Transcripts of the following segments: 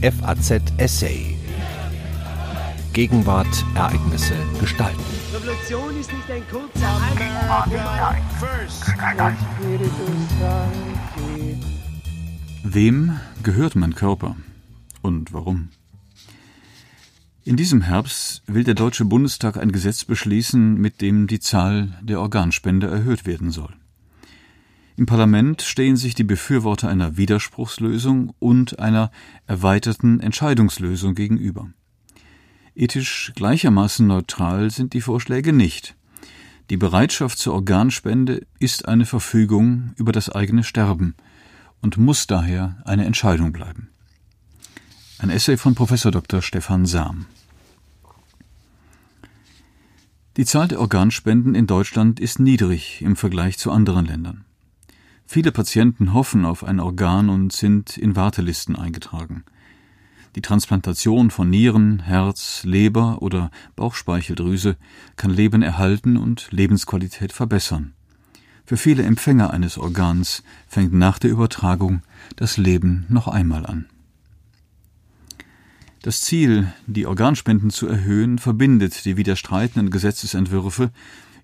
FAZ Essay. Gegenwart, Ereignisse, Gestalten. Revolution ist nicht ein kurzer Wem gehört mein Körper und warum? In diesem Herbst will der Deutsche Bundestag ein Gesetz beschließen, mit dem die Zahl der Organspender erhöht werden soll. Im Parlament stehen sich die Befürworter einer Widerspruchslösung und einer erweiterten Entscheidungslösung gegenüber. Ethisch gleichermaßen neutral sind die Vorschläge nicht. Die Bereitschaft zur Organspende ist eine Verfügung über das eigene Sterben und muss daher eine Entscheidung bleiben. Ein Essay von Prof. Dr. Stefan Sam. Die Zahl der Organspenden in Deutschland ist niedrig im Vergleich zu anderen Ländern. Viele Patienten hoffen auf ein Organ und sind in Wartelisten eingetragen. Die Transplantation von Nieren, Herz, Leber oder Bauchspeicheldrüse kann Leben erhalten und Lebensqualität verbessern. Für viele Empfänger eines Organs fängt nach der Übertragung das Leben noch einmal an. Das Ziel, die Organspenden zu erhöhen, verbindet die widerstreitenden Gesetzesentwürfe,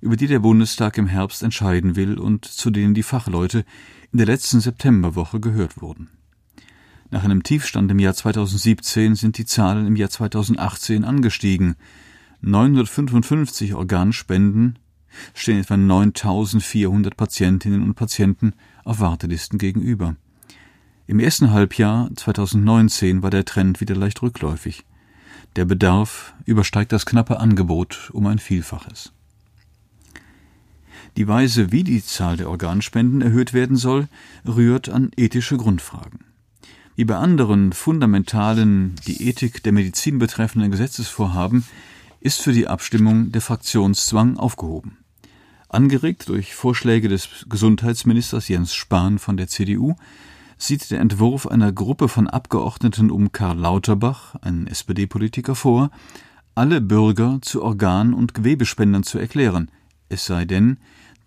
über die der Bundestag im Herbst entscheiden will und zu denen die Fachleute in der letzten Septemberwoche gehört wurden. Nach einem Tiefstand im Jahr 2017 sind die Zahlen im Jahr 2018 angestiegen. 955 Organspenden stehen etwa 9400 Patientinnen und Patienten auf Wartelisten gegenüber. Im ersten Halbjahr 2019 war der Trend wieder leicht rückläufig. Der Bedarf übersteigt das knappe Angebot um ein Vielfaches. Die Weise, wie die Zahl der Organspenden erhöht werden soll, rührt an ethische Grundfragen. Wie bei anderen fundamentalen, die Ethik der Medizin betreffenden Gesetzesvorhaben ist für die Abstimmung der Fraktionszwang aufgehoben. Angeregt durch Vorschläge des Gesundheitsministers Jens Spahn von der CDU sieht der Entwurf einer Gruppe von Abgeordneten um Karl Lauterbach, einen SPD-Politiker, vor, alle Bürger zu Organ- und Gewebespendern zu erklären, es sei denn,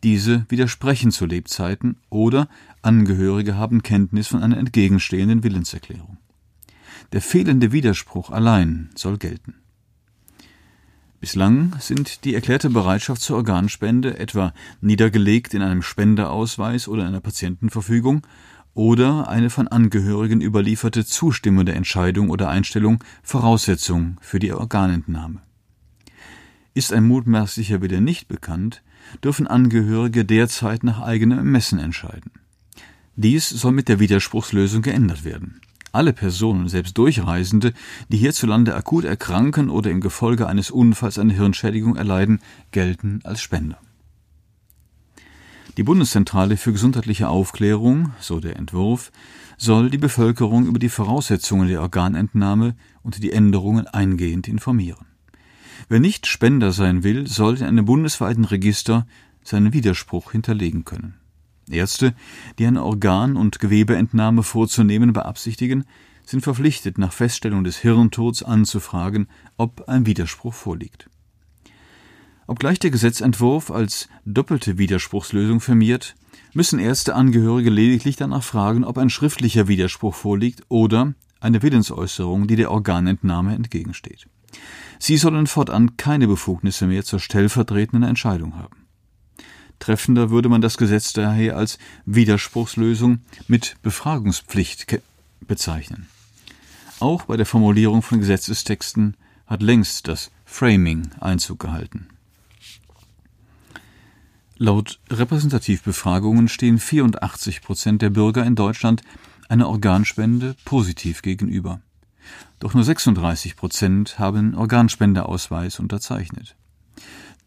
diese widersprechen zu Lebzeiten oder Angehörige haben Kenntnis von einer entgegenstehenden Willenserklärung. Der fehlende Widerspruch allein soll gelten. Bislang sind die erklärte Bereitschaft zur Organspende etwa niedergelegt in einem Spendeausweis oder einer Patientenverfügung oder eine von Angehörigen überlieferte zustimmende Entscheidung oder Einstellung Voraussetzung für die Organentnahme. Ist ein mutmaßlicher Wille nicht bekannt, dürfen Angehörige derzeit nach eigenem Ermessen entscheiden. Dies soll mit der Widerspruchslösung geändert werden. Alle Personen, selbst Durchreisende, die hierzulande akut erkranken oder im Gefolge eines Unfalls eine Hirnschädigung erleiden, gelten als Spender. Die Bundeszentrale für gesundheitliche Aufklärung, so der Entwurf, soll die Bevölkerung über die Voraussetzungen der Organentnahme und die Änderungen eingehend informieren. Wer nicht Spender sein will, soll in einem bundesweiten Register seinen Widerspruch hinterlegen können. Ärzte, die eine Organ- und Gewebeentnahme vorzunehmen beabsichtigen, sind verpflichtet, nach Feststellung des Hirntods anzufragen, ob ein Widerspruch vorliegt. Obgleich der Gesetzentwurf als doppelte Widerspruchslösung firmiert, müssen erste Angehörige lediglich danach fragen, ob ein schriftlicher Widerspruch vorliegt oder eine Willensäußerung, die der Organentnahme entgegensteht. Sie sollen fortan keine Befugnisse mehr zur stellvertretenden Entscheidung haben. Treffender würde man das Gesetz daher als Widerspruchslösung mit Befragungspflicht bezeichnen. Auch bei der Formulierung von Gesetzestexten hat längst das Framing Einzug gehalten. Laut Repräsentativbefragungen stehen 84 Prozent der Bürger in Deutschland einer Organspende positiv gegenüber. Doch nur 36 Prozent haben Organspendeausweis unterzeichnet.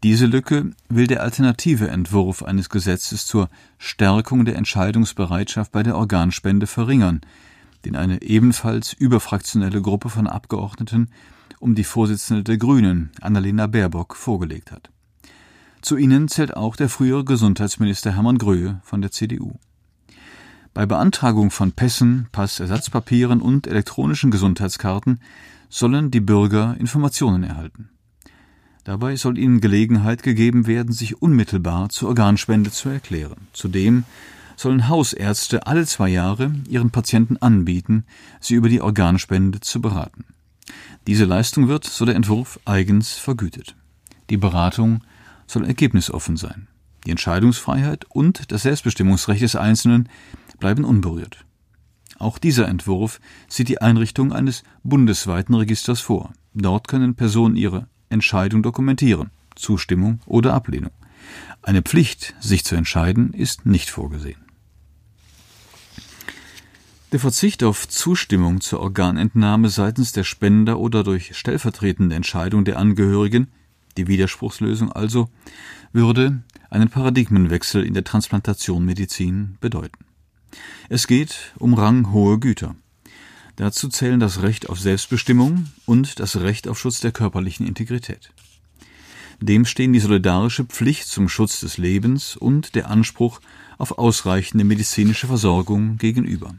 Diese Lücke will der alternative Entwurf eines Gesetzes zur Stärkung der Entscheidungsbereitschaft bei der Organspende verringern, den eine ebenfalls überfraktionelle Gruppe von Abgeordneten um die Vorsitzende der Grünen, Annalena Baerbock, vorgelegt hat. Zu ihnen zählt auch der frühere Gesundheitsminister Hermann Gröhe von der CDU. Bei Beantragung von Pässen, Passersatzpapieren und elektronischen Gesundheitskarten sollen die Bürger Informationen erhalten. Dabei soll ihnen Gelegenheit gegeben werden, sich unmittelbar zur Organspende zu erklären. Zudem sollen Hausärzte alle zwei Jahre ihren Patienten anbieten, sie über die Organspende zu beraten. Diese Leistung wird, so der Entwurf, eigens vergütet. Die Beratung soll ergebnisoffen sein. Die Entscheidungsfreiheit und das Selbstbestimmungsrecht des Einzelnen bleiben unberührt. Auch dieser Entwurf sieht die Einrichtung eines bundesweiten Registers vor. Dort können Personen ihre Entscheidung dokumentieren, Zustimmung oder Ablehnung. Eine Pflicht, sich zu entscheiden, ist nicht vorgesehen. Der Verzicht auf Zustimmung zur Organentnahme seitens der Spender oder durch stellvertretende Entscheidung der Angehörigen, die Widerspruchslösung also, würde einen Paradigmenwechsel in der Transplantationmedizin bedeuten. Es geht um ranghohe Güter. Dazu zählen das Recht auf Selbstbestimmung und das Recht auf Schutz der körperlichen Integrität. Dem stehen die solidarische Pflicht zum Schutz des Lebens und der Anspruch auf ausreichende medizinische Versorgung gegenüber.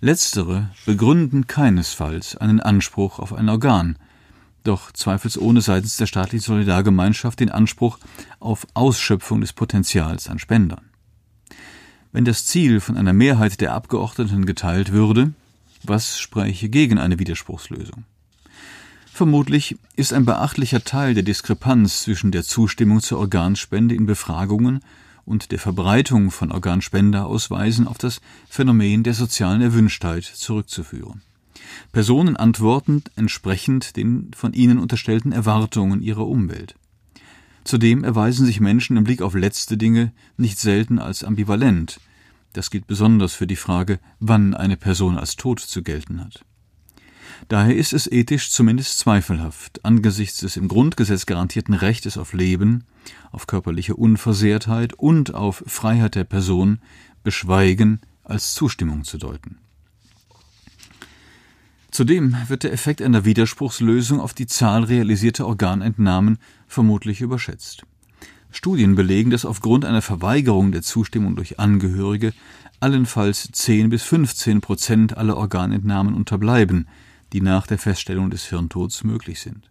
Letztere begründen keinesfalls einen Anspruch auf ein Organ, doch zweifelsohne seitens der staatlichen Solidargemeinschaft den Anspruch auf Ausschöpfung des Potenzials an Spendern. Wenn das Ziel von einer Mehrheit der Abgeordneten geteilt würde, was spräche gegen eine Widerspruchslösung? Vermutlich ist ein beachtlicher Teil der Diskrepanz zwischen der Zustimmung zur Organspende in Befragungen und der Verbreitung von Organspenderausweisen auf das Phänomen der sozialen Erwünschtheit zurückzuführen. Personen antworten entsprechend den von ihnen unterstellten Erwartungen ihrer Umwelt. Zudem erweisen sich Menschen im Blick auf letzte Dinge nicht selten als ambivalent. Das gilt besonders für die Frage, wann eine Person als tot zu gelten hat. Daher ist es ethisch zumindest zweifelhaft, angesichts des im Grundgesetz garantierten Rechtes auf Leben, auf körperliche Unversehrtheit und auf Freiheit der Person, Beschweigen als Zustimmung zu deuten. Zudem wird der Effekt einer Widerspruchslösung auf die Zahl realisierter Organentnahmen vermutlich überschätzt. Studien belegen, dass aufgrund einer Verweigerung der Zustimmung durch Angehörige allenfalls 10 bis 15 Prozent aller Organentnahmen unterbleiben, die nach der Feststellung des Hirntods möglich sind.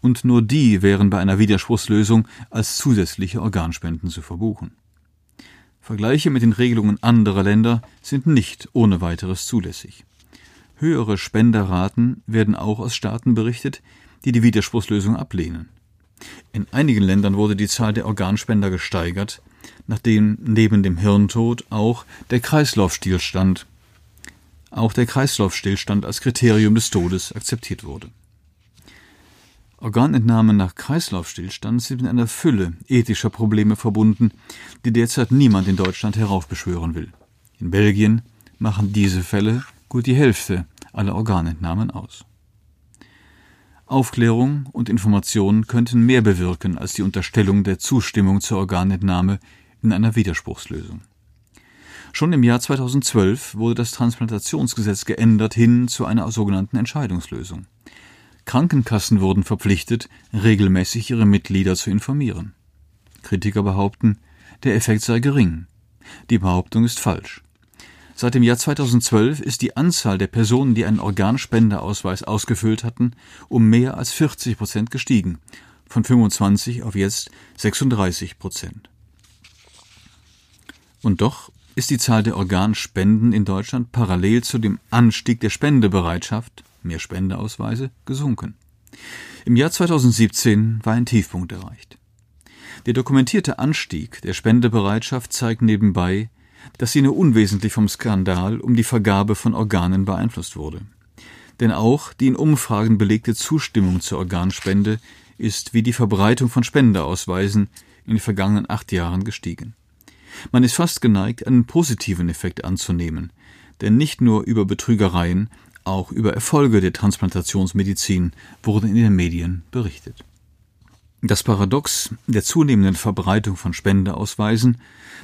Und nur die wären bei einer Widerspruchslösung als zusätzliche Organspenden zu verbuchen. Vergleiche mit den Regelungen anderer Länder sind nicht ohne weiteres zulässig. Höhere Spenderraten werden auch aus Staaten berichtet, die die Widerspruchslösung ablehnen. In einigen Ländern wurde die Zahl der Organspender gesteigert, nachdem neben dem Hirntod auch der Kreislaufstillstand auch der Kreislaufstillstand als Kriterium des Todes akzeptiert wurde. Organentnahmen nach Kreislaufstillstand sind mit einer Fülle ethischer Probleme verbunden, die derzeit niemand in Deutschland heraufbeschwören will. In Belgien machen diese Fälle gut die Hälfte aller Organentnahmen aus. Aufklärung und Information könnten mehr bewirken als die Unterstellung der Zustimmung zur Organentnahme in einer Widerspruchslösung. Schon im Jahr 2012 wurde das Transplantationsgesetz geändert hin zu einer sogenannten Entscheidungslösung. Krankenkassen wurden verpflichtet, regelmäßig ihre Mitglieder zu informieren. Kritiker behaupten, der Effekt sei gering. Die Behauptung ist falsch. Seit dem Jahr 2012 ist die Anzahl der Personen, die einen Organspenderausweis ausgefüllt hatten, um mehr als 40 Prozent gestiegen, von 25 auf jetzt 36 Prozent. Und doch ist die Zahl der Organspenden in Deutschland parallel zu dem Anstieg der Spendebereitschaft, mehr Spendeausweise, gesunken. Im Jahr 2017 war ein Tiefpunkt erreicht. Der dokumentierte Anstieg der Spendebereitschaft zeigt nebenbei, dass sie nur unwesentlich vom Skandal um die Vergabe von Organen beeinflusst wurde. Denn auch die in Umfragen belegte Zustimmung zur Organspende ist wie die Verbreitung von Spendeausweisen in den vergangenen acht Jahren gestiegen. Man ist fast geneigt, einen positiven Effekt anzunehmen, denn nicht nur über Betrügereien, auch über Erfolge der Transplantationsmedizin wurden in den Medien berichtet. Das Paradox der zunehmenden Verbreitung von Spendeausweisen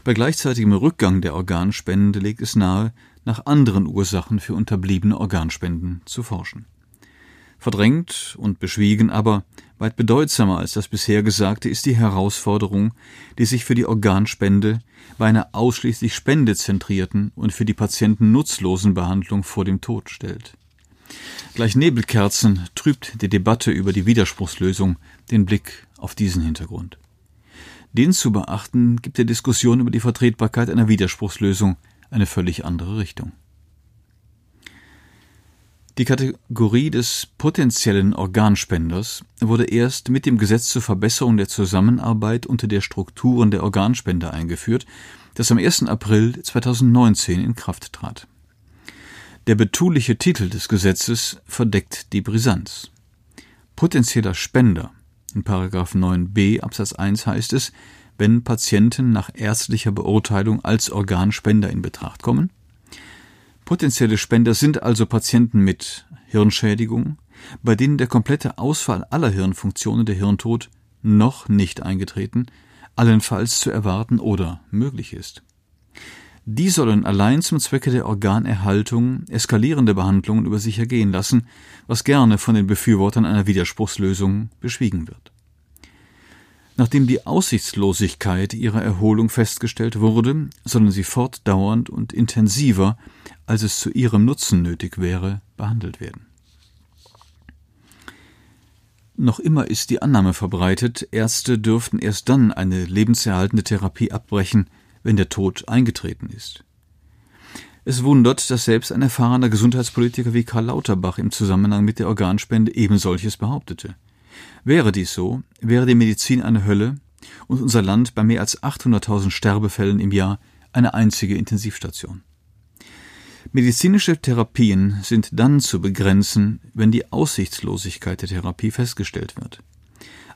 bei gleichzeitigem Rückgang der Organspende legt es nahe, nach anderen Ursachen für unterbliebene Organspenden zu forschen. Verdrängt und beschwiegen aber, weit bedeutsamer als das bisher Gesagte ist die Herausforderung, die sich für die Organspende bei einer ausschließlich spendezentrierten und für die Patienten nutzlosen Behandlung vor dem Tod stellt. Gleich Nebelkerzen trübt die Debatte über die Widerspruchslösung den Blick auf diesen Hintergrund. Den zu beachten gibt der Diskussion über die Vertretbarkeit einer Widerspruchslösung eine völlig andere Richtung. Die Kategorie des potenziellen Organspenders wurde erst mit dem Gesetz zur Verbesserung der Zusammenarbeit unter der Strukturen der Organspender eingeführt, das am 1. April 2019 in Kraft trat. Der betuliche Titel des Gesetzes verdeckt die Brisanz. Potenzieller Spender in 9b Absatz 1 heißt es, wenn Patienten nach ärztlicher Beurteilung als Organspender in Betracht kommen. Potenzielle Spender sind also Patienten mit Hirnschädigung, bei denen der komplette Ausfall aller Hirnfunktionen, der Hirntod, noch nicht eingetreten, allenfalls zu erwarten oder möglich ist. Die sollen allein zum Zwecke der Organerhaltung eskalierende Behandlungen über sich ergehen lassen, was gerne von den Befürwortern einer Widerspruchslösung beschwiegen wird. Nachdem die Aussichtslosigkeit ihrer Erholung festgestellt wurde, sollen sie fortdauernd und intensiver, als es zu ihrem Nutzen nötig wäre, behandelt werden. Noch immer ist die Annahme verbreitet, Ärzte dürften erst dann eine lebenserhaltende Therapie abbrechen, wenn der Tod eingetreten ist. Es wundert, dass selbst ein erfahrener Gesundheitspolitiker wie Karl Lauterbach im Zusammenhang mit der Organspende eben solches behauptete. Wäre dies so, wäre die Medizin eine Hölle und unser Land bei mehr als 800.000 Sterbefällen im Jahr eine einzige Intensivstation. Medizinische Therapien sind dann zu begrenzen, wenn die Aussichtslosigkeit der Therapie festgestellt wird.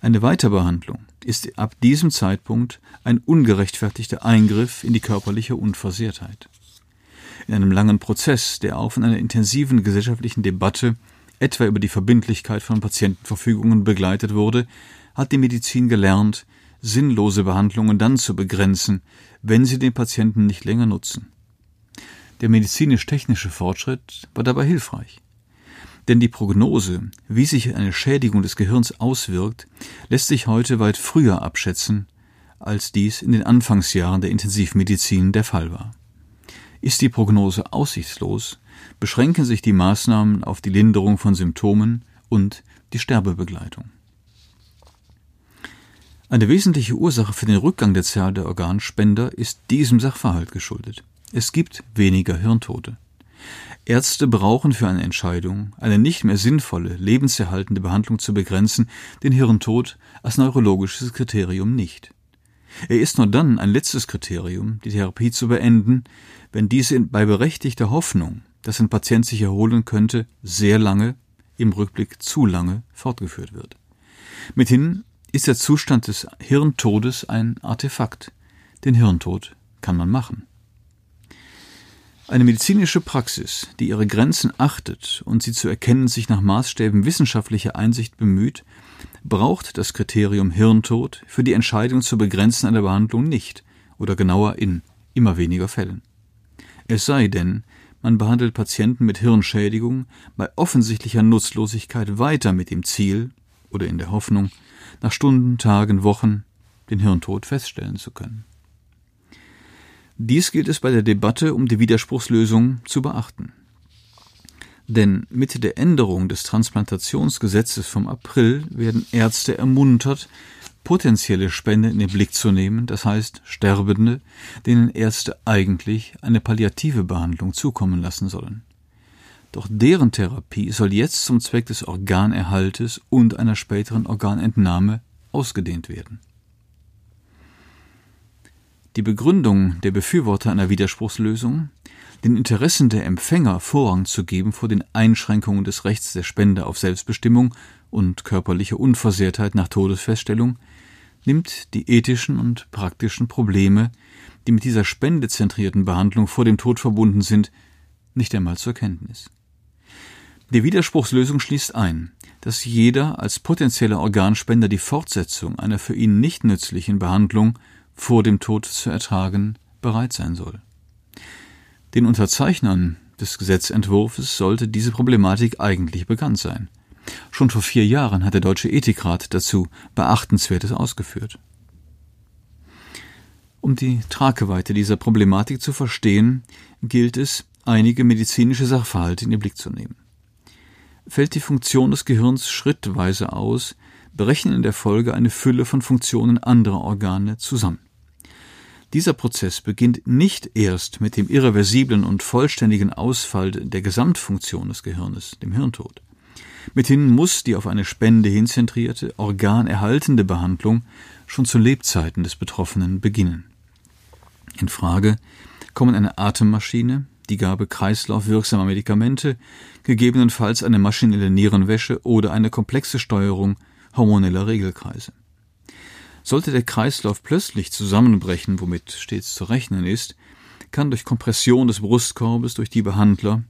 Eine Weiterbehandlung ist ab diesem Zeitpunkt ein ungerechtfertigter Eingriff in die körperliche Unversehrtheit. In einem langen Prozess, der auch von einer intensiven gesellschaftlichen Debatte etwa über die Verbindlichkeit von Patientenverfügungen begleitet wurde, hat die Medizin gelernt, sinnlose Behandlungen dann zu begrenzen, wenn sie den Patienten nicht länger nutzen. Der medizinisch-technische Fortschritt war dabei hilfreich. Denn die Prognose, wie sich eine Schädigung des Gehirns auswirkt, lässt sich heute weit früher abschätzen, als dies in den Anfangsjahren der Intensivmedizin der Fall war. Ist die Prognose aussichtslos, beschränken sich die Maßnahmen auf die Linderung von Symptomen und die Sterbebegleitung. Eine wesentliche Ursache für den Rückgang der Zahl der Organspender ist diesem Sachverhalt geschuldet. Es gibt weniger Hirntote. Ärzte brauchen für eine Entscheidung, eine nicht mehr sinnvolle, lebenserhaltende Behandlung zu begrenzen, den Hirntod als neurologisches Kriterium nicht. Er ist nur dann ein letztes Kriterium, die Therapie zu beenden, wenn diese bei berechtigter Hoffnung, dass ein Patient sich erholen könnte, sehr lange, im Rückblick zu lange fortgeführt wird. Mithin ist der Zustand des Hirntodes ein Artefakt. Den Hirntod kann man machen. Eine medizinische Praxis, die ihre Grenzen achtet und sie zu erkennen sich nach Maßstäben wissenschaftlicher Einsicht bemüht, braucht das Kriterium Hirntod für die Entscheidung zu begrenzen einer Behandlung nicht, oder genauer in immer weniger Fällen. Es sei denn, man behandelt Patienten mit Hirnschädigung bei offensichtlicher Nutzlosigkeit weiter mit dem Ziel oder in der Hoffnung, nach Stunden, Tagen, Wochen den Hirntod feststellen zu können. Dies gilt es bei der Debatte um die Widerspruchslösung zu beachten. Denn mit der Änderung des Transplantationsgesetzes vom April werden Ärzte ermuntert, potenzielle Spende in den Blick zu nehmen, das heißt Sterbende, denen Ärzte eigentlich eine palliative Behandlung zukommen lassen sollen. Doch deren Therapie soll jetzt zum Zweck des Organerhaltes und einer späteren Organentnahme ausgedehnt werden. Die Begründung der Befürworter einer Widerspruchslösung, den Interessen der Empfänger Vorrang zu geben vor den Einschränkungen des Rechts der Spender auf Selbstbestimmung und körperliche Unversehrtheit nach Todesfeststellung, nimmt die ethischen und praktischen Probleme, die mit dieser spendezentrierten Behandlung vor dem Tod verbunden sind, nicht einmal zur Kenntnis. Die Widerspruchslösung schließt ein, dass jeder als potenzieller Organspender die Fortsetzung einer für ihn nicht nützlichen Behandlung vor dem Tod zu ertragen bereit sein soll. Den Unterzeichnern des Gesetzentwurfs sollte diese Problematik eigentlich bekannt sein. Schon vor vier Jahren hat der Deutsche Ethikrat dazu Beachtenswertes ausgeführt. Um die Trageweite dieser Problematik zu verstehen, gilt es, einige medizinische Sachverhalte in den Blick zu nehmen. Fällt die Funktion des Gehirns schrittweise aus, berechnen in der Folge eine Fülle von Funktionen anderer Organe zusammen. Dieser Prozess beginnt nicht erst mit dem irreversiblen und vollständigen Ausfall der Gesamtfunktion des Gehirnes, dem Hirntod. Mithin muss die auf eine Spende hinzentrierte, organerhaltende Behandlung schon zu Lebzeiten des Betroffenen beginnen. In Frage kommen eine Atemmaschine, die Gabe kreislaufwirksamer Medikamente, gegebenenfalls eine maschinelle Nierenwäsche oder eine komplexe Steuerung hormoneller Regelkreise. Sollte der Kreislauf plötzlich zusammenbrechen, womit stets zu rechnen ist, kann durch Kompression des Brustkorbes durch die Behandler,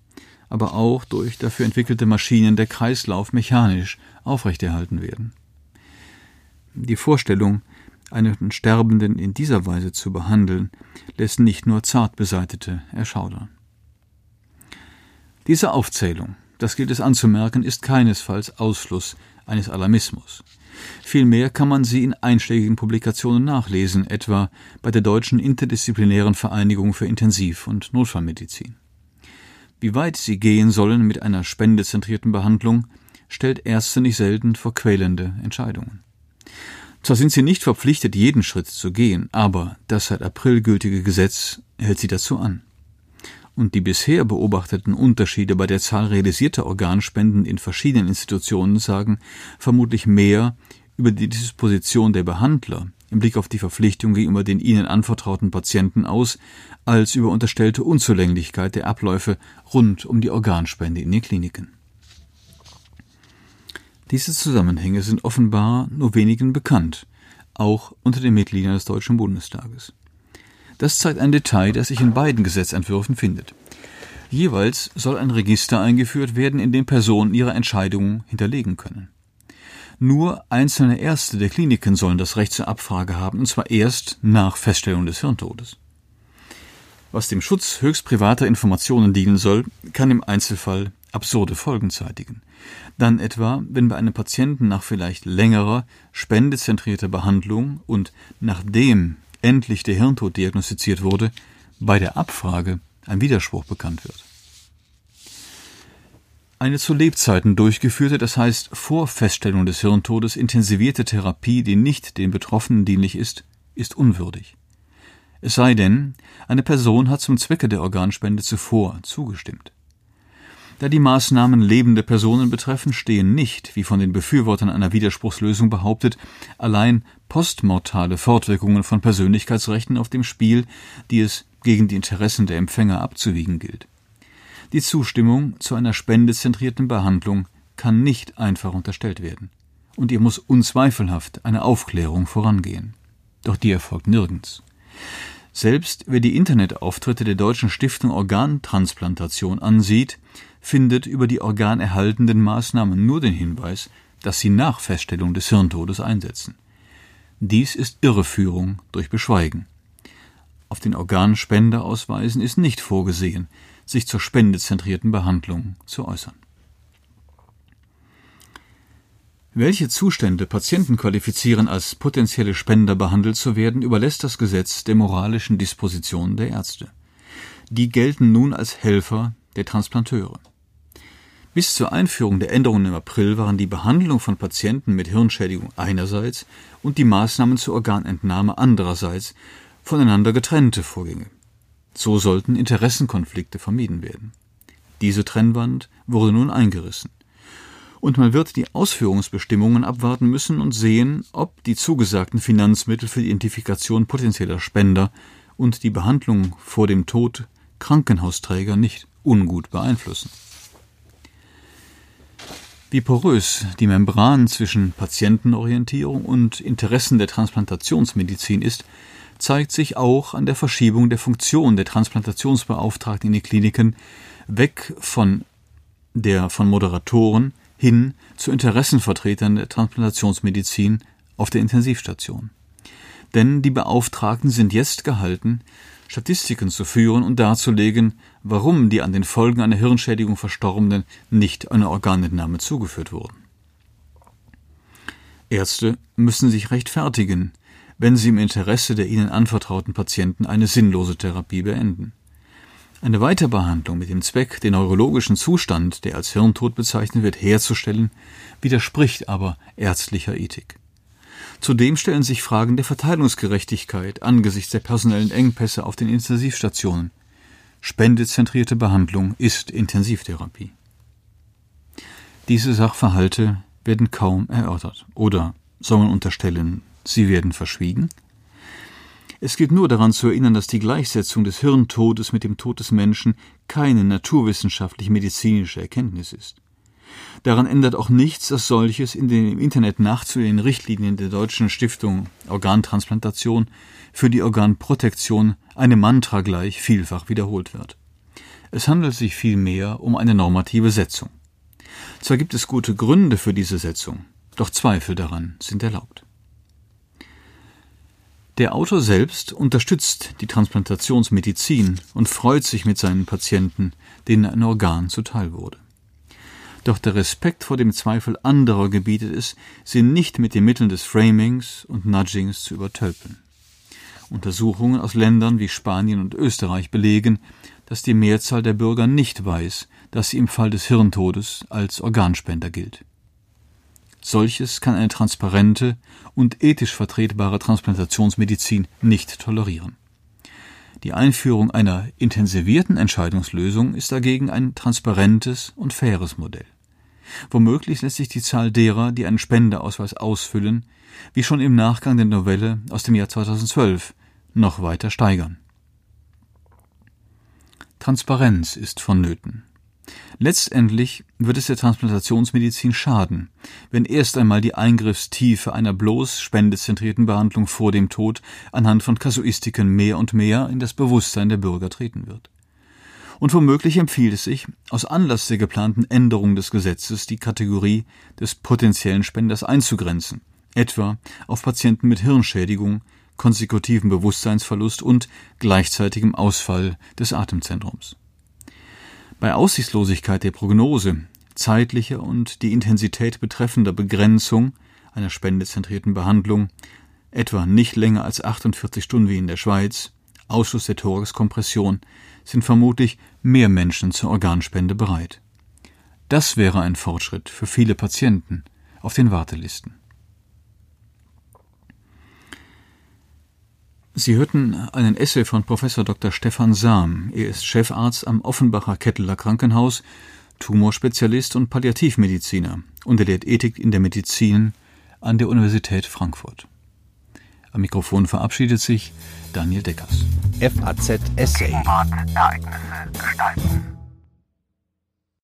aber auch durch dafür entwickelte Maschinen der Kreislauf mechanisch aufrechterhalten werden. Die Vorstellung, einen Sterbenden in dieser Weise zu behandeln, lässt nicht nur Zartbeseitete erschaudern. Diese Aufzählung, das gilt es anzumerken, ist keinesfalls Ausfluss eines Alarmismus. Vielmehr kann man sie in einschlägigen Publikationen nachlesen, etwa bei der Deutschen Interdisziplinären Vereinigung für Intensiv- und Notfallmedizin. Wie weit sie gehen sollen mit einer spendezentrierten Behandlung, stellt Ärzte nicht selten vor quälende Entscheidungen. Zwar sind sie nicht verpflichtet, jeden Schritt zu gehen, aber das seit April gültige Gesetz hält sie dazu an. Und die bisher beobachteten Unterschiede bei der Zahl realisierter Organspenden in verschiedenen Institutionen sagen vermutlich mehr über die Disposition der Behandler im Blick auf die Verpflichtung gegenüber den ihnen anvertrauten Patienten aus, als über unterstellte Unzulänglichkeit der Abläufe rund um die Organspende in den Kliniken. Diese Zusammenhänge sind offenbar nur wenigen bekannt, auch unter den Mitgliedern des Deutschen Bundestages. Das zeigt ein Detail, das sich in beiden Gesetzentwürfen findet. Jeweils soll ein Register eingeführt werden, in dem Personen ihre Entscheidungen hinterlegen können. Nur einzelne Ärzte der Kliniken sollen das Recht zur Abfrage haben, und zwar erst nach Feststellung des Hirntodes. Was dem Schutz höchst privater Informationen dienen soll, kann im Einzelfall absurde Folgen zeitigen. Dann etwa, wenn bei einem Patienten nach vielleicht längerer, spendezentrierter Behandlung und nachdem endlich der Hirntod diagnostiziert wurde, bei der Abfrage ein Widerspruch bekannt wird. Eine zu Lebzeiten durchgeführte, das heißt vor Feststellung des Hirntodes intensivierte Therapie, die nicht den Betroffenen dienlich ist, ist unwürdig. Es sei denn, eine Person hat zum Zwecke der Organspende zuvor zugestimmt. Da die Maßnahmen lebende Personen betreffen, stehen nicht, wie von den Befürwortern einer Widerspruchslösung behauptet, allein postmortale Fortwirkungen von Persönlichkeitsrechten auf dem Spiel, die es gegen die Interessen der Empfänger abzuwiegen gilt. Die Zustimmung zu einer spendezentrierten Behandlung kann nicht einfach unterstellt werden. Und ihr muss unzweifelhaft eine Aufklärung vorangehen. Doch die erfolgt nirgends. Selbst wer die Internetauftritte der Deutschen Stiftung Organtransplantation ansieht, findet über die organerhaltenden Maßnahmen nur den Hinweis, dass sie nach Feststellung des Hirntodes einsetzen. Dies ist Irreführung durch Beschweigen. Auf den Organspendeausweisen ist nicht vorgesehen, sich zur spendezentrierten Behandlung zu äußern. Welche Zustände Patienten qualifizieren, als potenzielle Spender behandelt zu werden, überlässt das Gesetz der moralischen Disposition der Ärzte. Die gelten nun als Helfer der Transplanteure. Bis zur Einführung der Änderungen im April waren die Behandlung von Patienten mit Hirnschädigung einerseits und die Maßnahmen zur Organentnahme andererseits voneinander getrennte Vorgänge. So sollten Interessenkonflikte vermieden werden. Diese Trennwand wurde nun eingerissen. Und man wird die Ausführungsbestimmungen abwarten müssen und sehen, ob die zugesagten Finanzmittel für die Identifikation potenzieller Spender und die Behandlung vor dem Tod Krankenhausträger nicht ungut beeinflussen. Wie porös die Membran zwischen Patientenorientierung und Interessen der Transplantationsmedizin ist, zeigt sich auch an der Verschiebung der Funktion der Transplantationsbeauftragten in die Kliniken weg von der von Moderatoren hin zu Interessenvertretern der Transplantationsmedizin auf der Intensivstation. Denn die Beauftragten sind jetzt gehalten, Statistiken zu führen und darzulegen, warum die an den Folgen einer Hirnschädigung Verstorbenen nicht eine Organentnahme zugeführt wurden. Ärzte müssen sich rechtfertigen, wenn sie im Interesse der ihnen anvertrauten Patienten eine sinnlose Therapie beenden. Eine Weiterbehandlung mit dem Zweck, den neurologischen Zustand, der als Hirntod bezeichnet wird, herzustellen, widerspricht aber ärztlicher Ethik. Zudem stellen sich Fragen der Verteilungsgerechtigkeit angesichts der personellen Engpässe auf den Intensivstationen. Spendezentrierte Behandlung ist Intensivtherapie. Diese Sachverhalte werden kaum erörtert. Oder soll man unterstellen, sie werden verschwiegen? Es gilt nur daran zu erinnern, dass die Gleichsetzung des Hirntodes mit dem Tod des Menschen keine naturwissenschaftlich-medizinische Erkenntnis ist. Daran ändert auch nichts, dass solches in den im Internet nachzulehnen Richtlinien der Deutschen Stiftung Organtransplantation für die Organprotektion eine Mantra gleich vielfach wiederholt wird. Es handelt sich vielmehr um eine normative Setzung. Zwar gibt es gute Gründe für diese Setzung, doch Zweifel daran sind erlaubt. Der Autor selbst unterstützt die Transplantationsmedizin und freut sich mit seinen Patienten, denen ein Organ zuteil wurde. Doch der Respekt vor dem Zweifel anderer gebietet es, sie nicht mit den Mitteln des Framings und Nudgings zu übertölpeln. Untersuchungen aus Ländern wie Spanien und Österreich belegen, dass die Mehrzahl der Bürger nicht weiß, dass sie im Fall des Hirntodes als Organspender gilt. Solches kann eine transparente und ethisch vertretbare Transplantationsmedizin nicht tolerieren. Die Einführung einer intensivierten Entscheidungslösung ist dagegen ein transparentes und faires Modell. Womöglich lässt sich die Zahl derer, die einen Spendeausweis ausfüllen, wie schon im Nachgang der Novelle aus dem Jahr 2012, noch weiter steigern. Transparenz ist vonnöten. Letztendlich wird es der Transplantationsmedizin schaden, wenn erst einmal die Eingriffstiefe einer bloß spendezentrierten Behandlung vor dem Tod anhand von Kasuistiken mehr und mehr in das Bewusstsein der Bürger treten wird. Und womöglich empfiehlt es sich, aus Anlass der geplanten Änderung des Gesetzes die Kategorie des potenziellen Spenders einzugrenzen, etwa auf Patienten mit Hirnschädigung, konsekutiven Bewusstseinsverlust und gleichzeitigem Ausfall des Atemzentrums. Bei Aussichtslosigkeit der Prognose, zeitlicher und die Intensität betreffender Begrenzung einer spendezentrierten Behandlung, etwa nicht länger als 48 Stunden wie in der Schweiz, Ausschluss der Thoraxkompression, sind vermutlich mehr Menschen zur Organspende bereit. Das wäre ein Fortschritt für viele Patienten auf den Wartelisten. Sie hörten einen Essay von Professor Dr. Stefan Sam. Er ist Chefarzt am Offenbacher Ketteler Krankenhaus, Tumorspezialist und Palliativmediziner und er lehrt Ethik in der Medizin an der Universität Frankfurt. Am Mikrofon verabschiedet sich Daniel Deckers. FAZ Essay. Ereignisse gestalten.